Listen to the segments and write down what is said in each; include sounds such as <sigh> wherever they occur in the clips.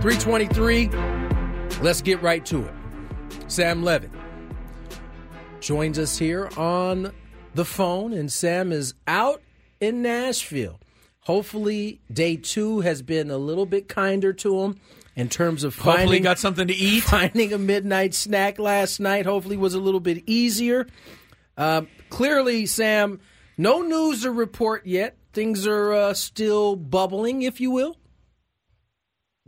323. Let's get right to it. Sam Levitt joins us here on the phone, and Sam is out in Nashville. Hopefully, day two has been a little bit kinder to him in terms of Hopefully got something to eat. <laughs> Finding a midnight snack last night hopefully was a little bit easier. Uh, clearly, Sam, no news to report yet. Things are uh, still bubbling, if you will.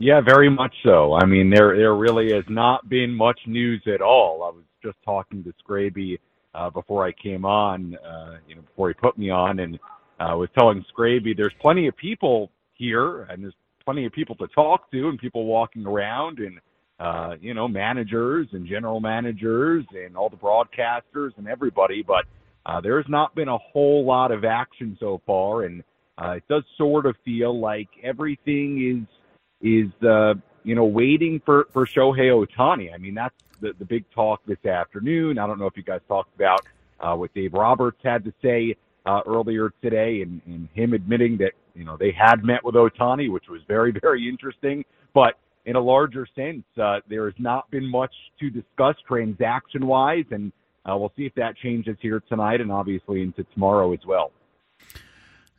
Yeah, very much so. I mean, there there really has not been much news at all. I was just talking to Scraby uh, before I came on, uh, you know, before he put me on, and uh, was telling Scraby there's plenty of people here, and there's plenty of people to talk to, and people walking around, and uh, you know, managers and general managers and all the broadcasters and everybody, but uh, there has not been a whole lot of action so far, and uh, it does sort of feel like everything is is uh, you know waiting for for Shohei Ohtani. I mean, that's the the big talk this afternoon. I don't know if you guys talked about uh, what Dave Roberts had to say uh, earlier today, and, and him admitting that you know they had met with Ohtani, which was very <laughs> very interesting. But in a larger sense, uh, there has not been much to discuss transaction wise, and uh, we'll see if that changes here tonight and obviously into tomorrow as well.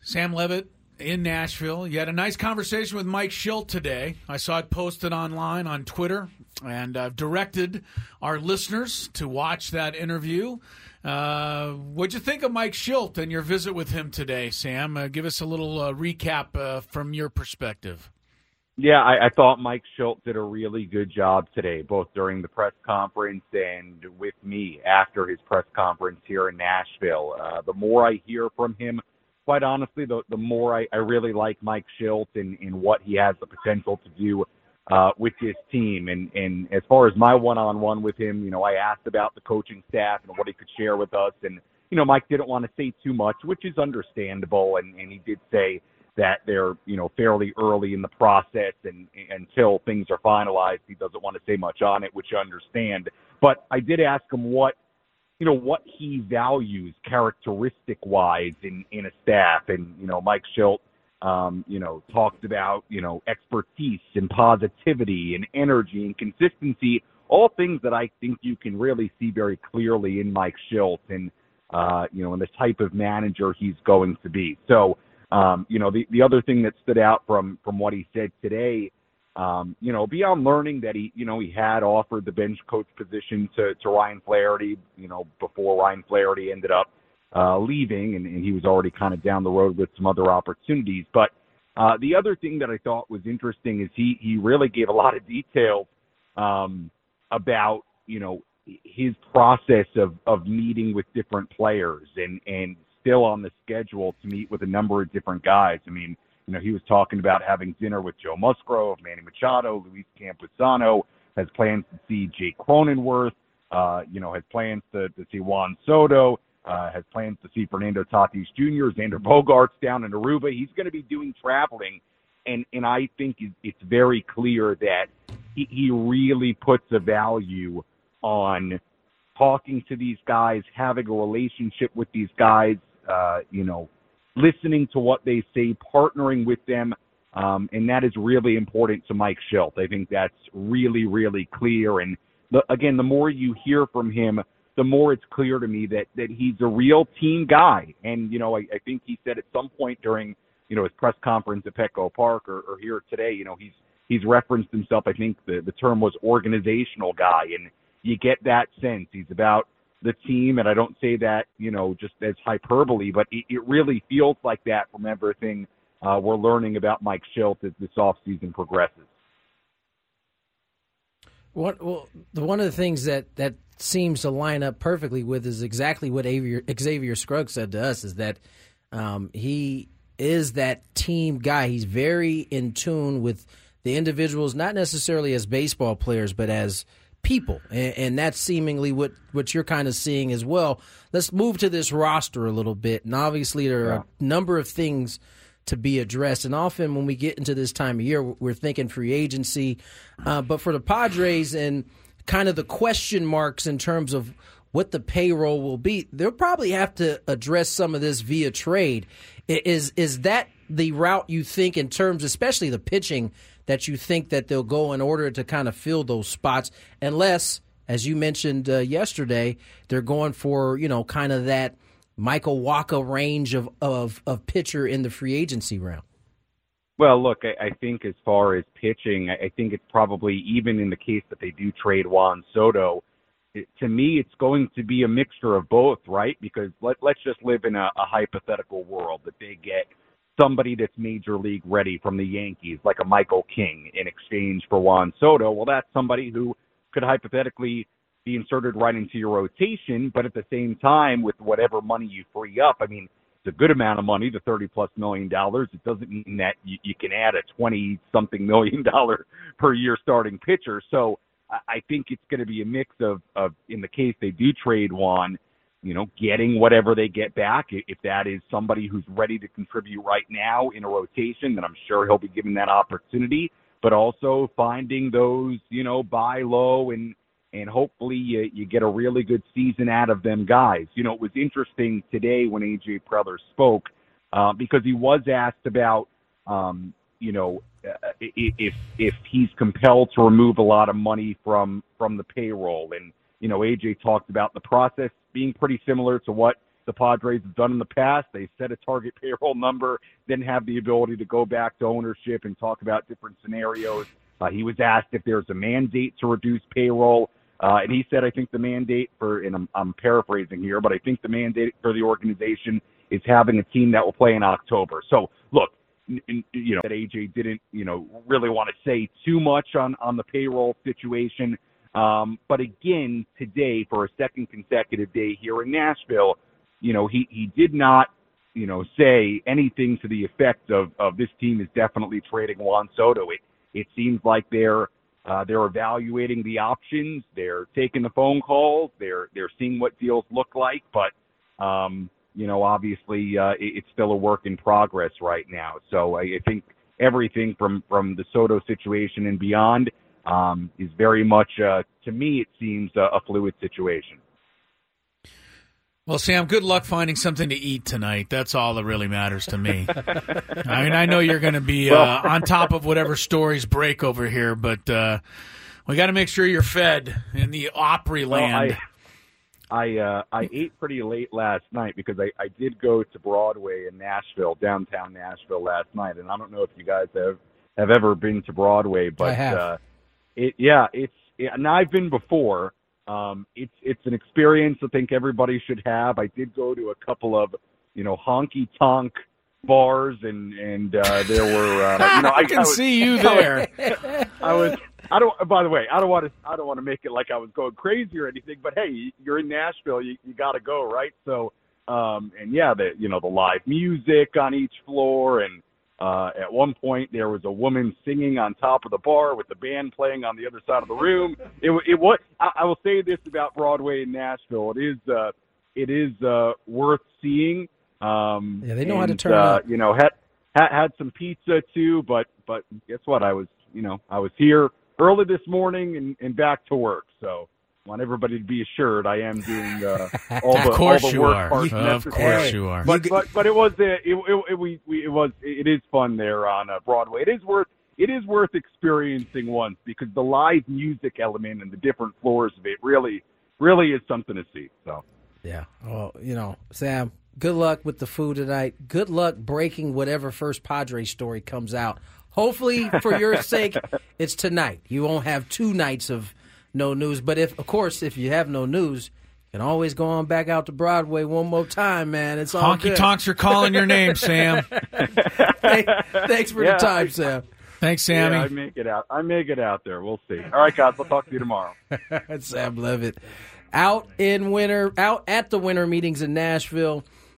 Sam Levitt in Nashville. You had a nice conversation with Mike Shildt today. I saw it posted online on Twitter, and I've directed our listeners to watch that interview. Uh, what'd you think of Mike Shildt and your visit with him today, Sam? Uh, give us a little uh, recap uh, from your perspective. Yeah, I, I thought Mike Shildt did a really good job today, both during the press conference and with me after his press conference here in Nashville. Uh, the more I hear from him, quite honestly, the, the more I, I really like Mike Shildt and, and what he has the potential to do uh, with this team. And, and as far as my one-on-one with him, you know, I asked about the coaching staff and what he could share with us. And, you know, Mike didn't want to say too much, which is understandable. And, and he did say that they're, you know, fairly early in the process and, and until things are finalized, he doesn't want to say much on it, which I understand. But I did ask him what you know, what he values characteristic wise in, in a staff. And, you know, Mike Shildt, um, you know, talked about, you know, expertise and positivity and energy and consistency, all things that I think you can really see very clearly in Mike Shildt and, uh, you know, and the type of manager he's going to be. So, um, you know, the, the other thing that stood out from, from what he said today, um, you know, beyond learning that he, you know, he had offered the bench coach position to, to Ryan Flaherty, you know, before Ryan Flaherty ended up uh, leaving, and, and he was already kind of down the road with some other opportunities. But uh, the other thing that I thought was interesting is he he really gave a lot of details um, about you know his process of of meeting with different players and and still on the schedule to meet with a number of different guys. I mean, you know, he was talking about having dinner with Joe Musgrove, Manny Machado, Luis Campusano, has plans to see Jake Cronenworth, uh, you know, has plans to, to see Juan Soto, uh, has plans to see Fernando Tatis Jr., Xander Bogaerts down in Aruba. He's going to be doing traveling, and and I think it's very clear that he, he really puts a value on talking to these guys, having a relationship with these guys, uh, you know, listening to what they say, partnering with them. Um, and that is really important to Mike Shildt. I think that's really, really clear. And the, again, the more you hear from him, the more it's clear to me that that he's a real team guy. And you know, I, I think he said at some point during you know his press conference at Petco Park or, or here today, you know, he's he's referenced himself. I think the the term was organizational guy, and you get that sense. He's about the team, and I don't say that you know just as hyperbole, but it, it really feels like that from everything uh, we're learning about Mike Shildt as this offseason progresses. What, well, one of the things that, that seems to line up perfectly with is exactly what Xavier, Xavier Scruggs said to us is that um, he is that team guy. He's very in tune with the individuals, not necessarily as baseball players, but as people, and, and, that's seemingly what what you're kind of seeing as well. Let's move to this roster a little bit, and obviously there are yeah. a number of things to be addressed. And often when we get into this time of year, we're thinking free agency, uh, but for the Padres and kind of the question marks in terms of what the payroll will be, they'll probably have to address some of this via trade. Is is that the route you think in terms, especially the pitching? that you think that they'll go in order to kind of fill those spots, unless, as you mentioned uh, yesterday, they're going for you know kind of that Michael Wacha range of, of of pitcher in the free agency round. Well, look, I, I think as far as pitching, I, I think it's probably even in the case that they do trade Juan Soto. To me, it's going to be a mixture of both, right? Because let, let's just live in a, a hypothetical world that they get somebody that's major league ready from the Yankees, like a Michael King, in exchange for Juan Soto. Well, that's somebody who could hypothetically be inserted right into your rotation, but at the same time, with whatever money you free up, I mean, it's a good amount of money, the 30 plus million dollars. It doesn't mean that you, you can add a 20 something million <laughs> dollar per year starting pitcher. So I think it's going to be a mix of, of, in the case they do trade Juan, you know, getting whatever they get back. If that is somebody who's ready to contribute right now in a rotation, then I'm sure he'll be given that opportunity. But also finding those, you know, buy low and and hopefully you, you get a really good season out of them guys. You know, it was interesting today when AJ Preller spoke uh, because he was asked about, um, you know, uh, if if he's compelled to remove a lot of money from from the payroll, and you know, AJ talked about the process being pretty similar to what the Padres have done in the past. They set a target <laughs> payroll number, then have the ability to go back to ownership and talk about different scenarios. Uh, he was asked if there's a mandate to reduce payroll. Uh, and he said, I think the mandate for, and I'm, I'm paraphrasing here, but I think the mandate for the organization is having a team that will play in October. So look, you know, that AJ didn't, you know, really want to say too much on, on the payroll situation. Um, but again, today for a second consecutive day here in Nashville, you know, he, he did not, you know, say anything to the effect of, of this team is definitely trading Juan Soto. It, it seems like they're, uh, they're evaluating the options. They're taking the phone calls. They're they're seeing what deals look like. But um, you know, obviously, uh, it, it's still a work in progress right now. So I, I think everything from from the Soto situation and beyond um, is very much, uh, to me, it seems a, a fluid situation. Well, Sam, good luck finding something to eat tonight. That's all that really matters to me. I mean, I know you're going to be uh, on top of whatever stories break over here, but uh, we got to make sure you're fed in the Opryland. Well, I I, uh, I ate pretty late last night because I, I did go to Broadway in Nashville, downtown Nashville last night, and I don't know if you guys have have ever been to Broadway, but I have. Uh, it yeah, it's and I've been before um, it's it's an experience I think everybody should have. I did go to a couple of you know honky tonk bars and and uh, there were uh, you know <laughs> I, I can I was, see you <laughs> there. I was I don't by the way I don't want to I don't want to make it like I was going crazy or anything, but hey, you're in Nashville, you you got to go right. So um, and yeah, the you know the live music on each floor and uh, at one point, there was a woman singing on top of the bar with the band playing on the other side of the room. It, it was. I, I will say this about Broadway in Nashville: it is, uh, it is uh, worth seeing. Um, Yeah, they know how to turn uh, up. You know, had, had had some pizza too, but but guess what? I was, you know, I was here early this morning and, and back to work. So want everybody to be assured I am doing uh, <laughs> all the of course all the you work are. parts Of course you are. But but but it was uh, it, it, it we, we it was it is fun there on uh, Broadway. It is worth it is worth experiencing once because the live music element and the different floors of it really really is something to see. So Yeah. Well, you know, Sam, good luck with the food tonight. Good luck breaking whatever first Padre story comes out. Hopefully, for your <laughs> sake, it's tonight. You won't have two nights of no news. But if, of course, if you have no news, you can always go on back out to Broadway one more time, man. It's all Honky good. tonks are calling your name, <laughs> Sam. Hey, thanks for Yeah, the time, Sam. Thanks, Sammy. yeah, I make it out. I make it out there. We'll see. All right, guys. I'll talk to you tomorrow. <laughs> Sam Levitt. Out in winter, out at the winter meetings in Nashville.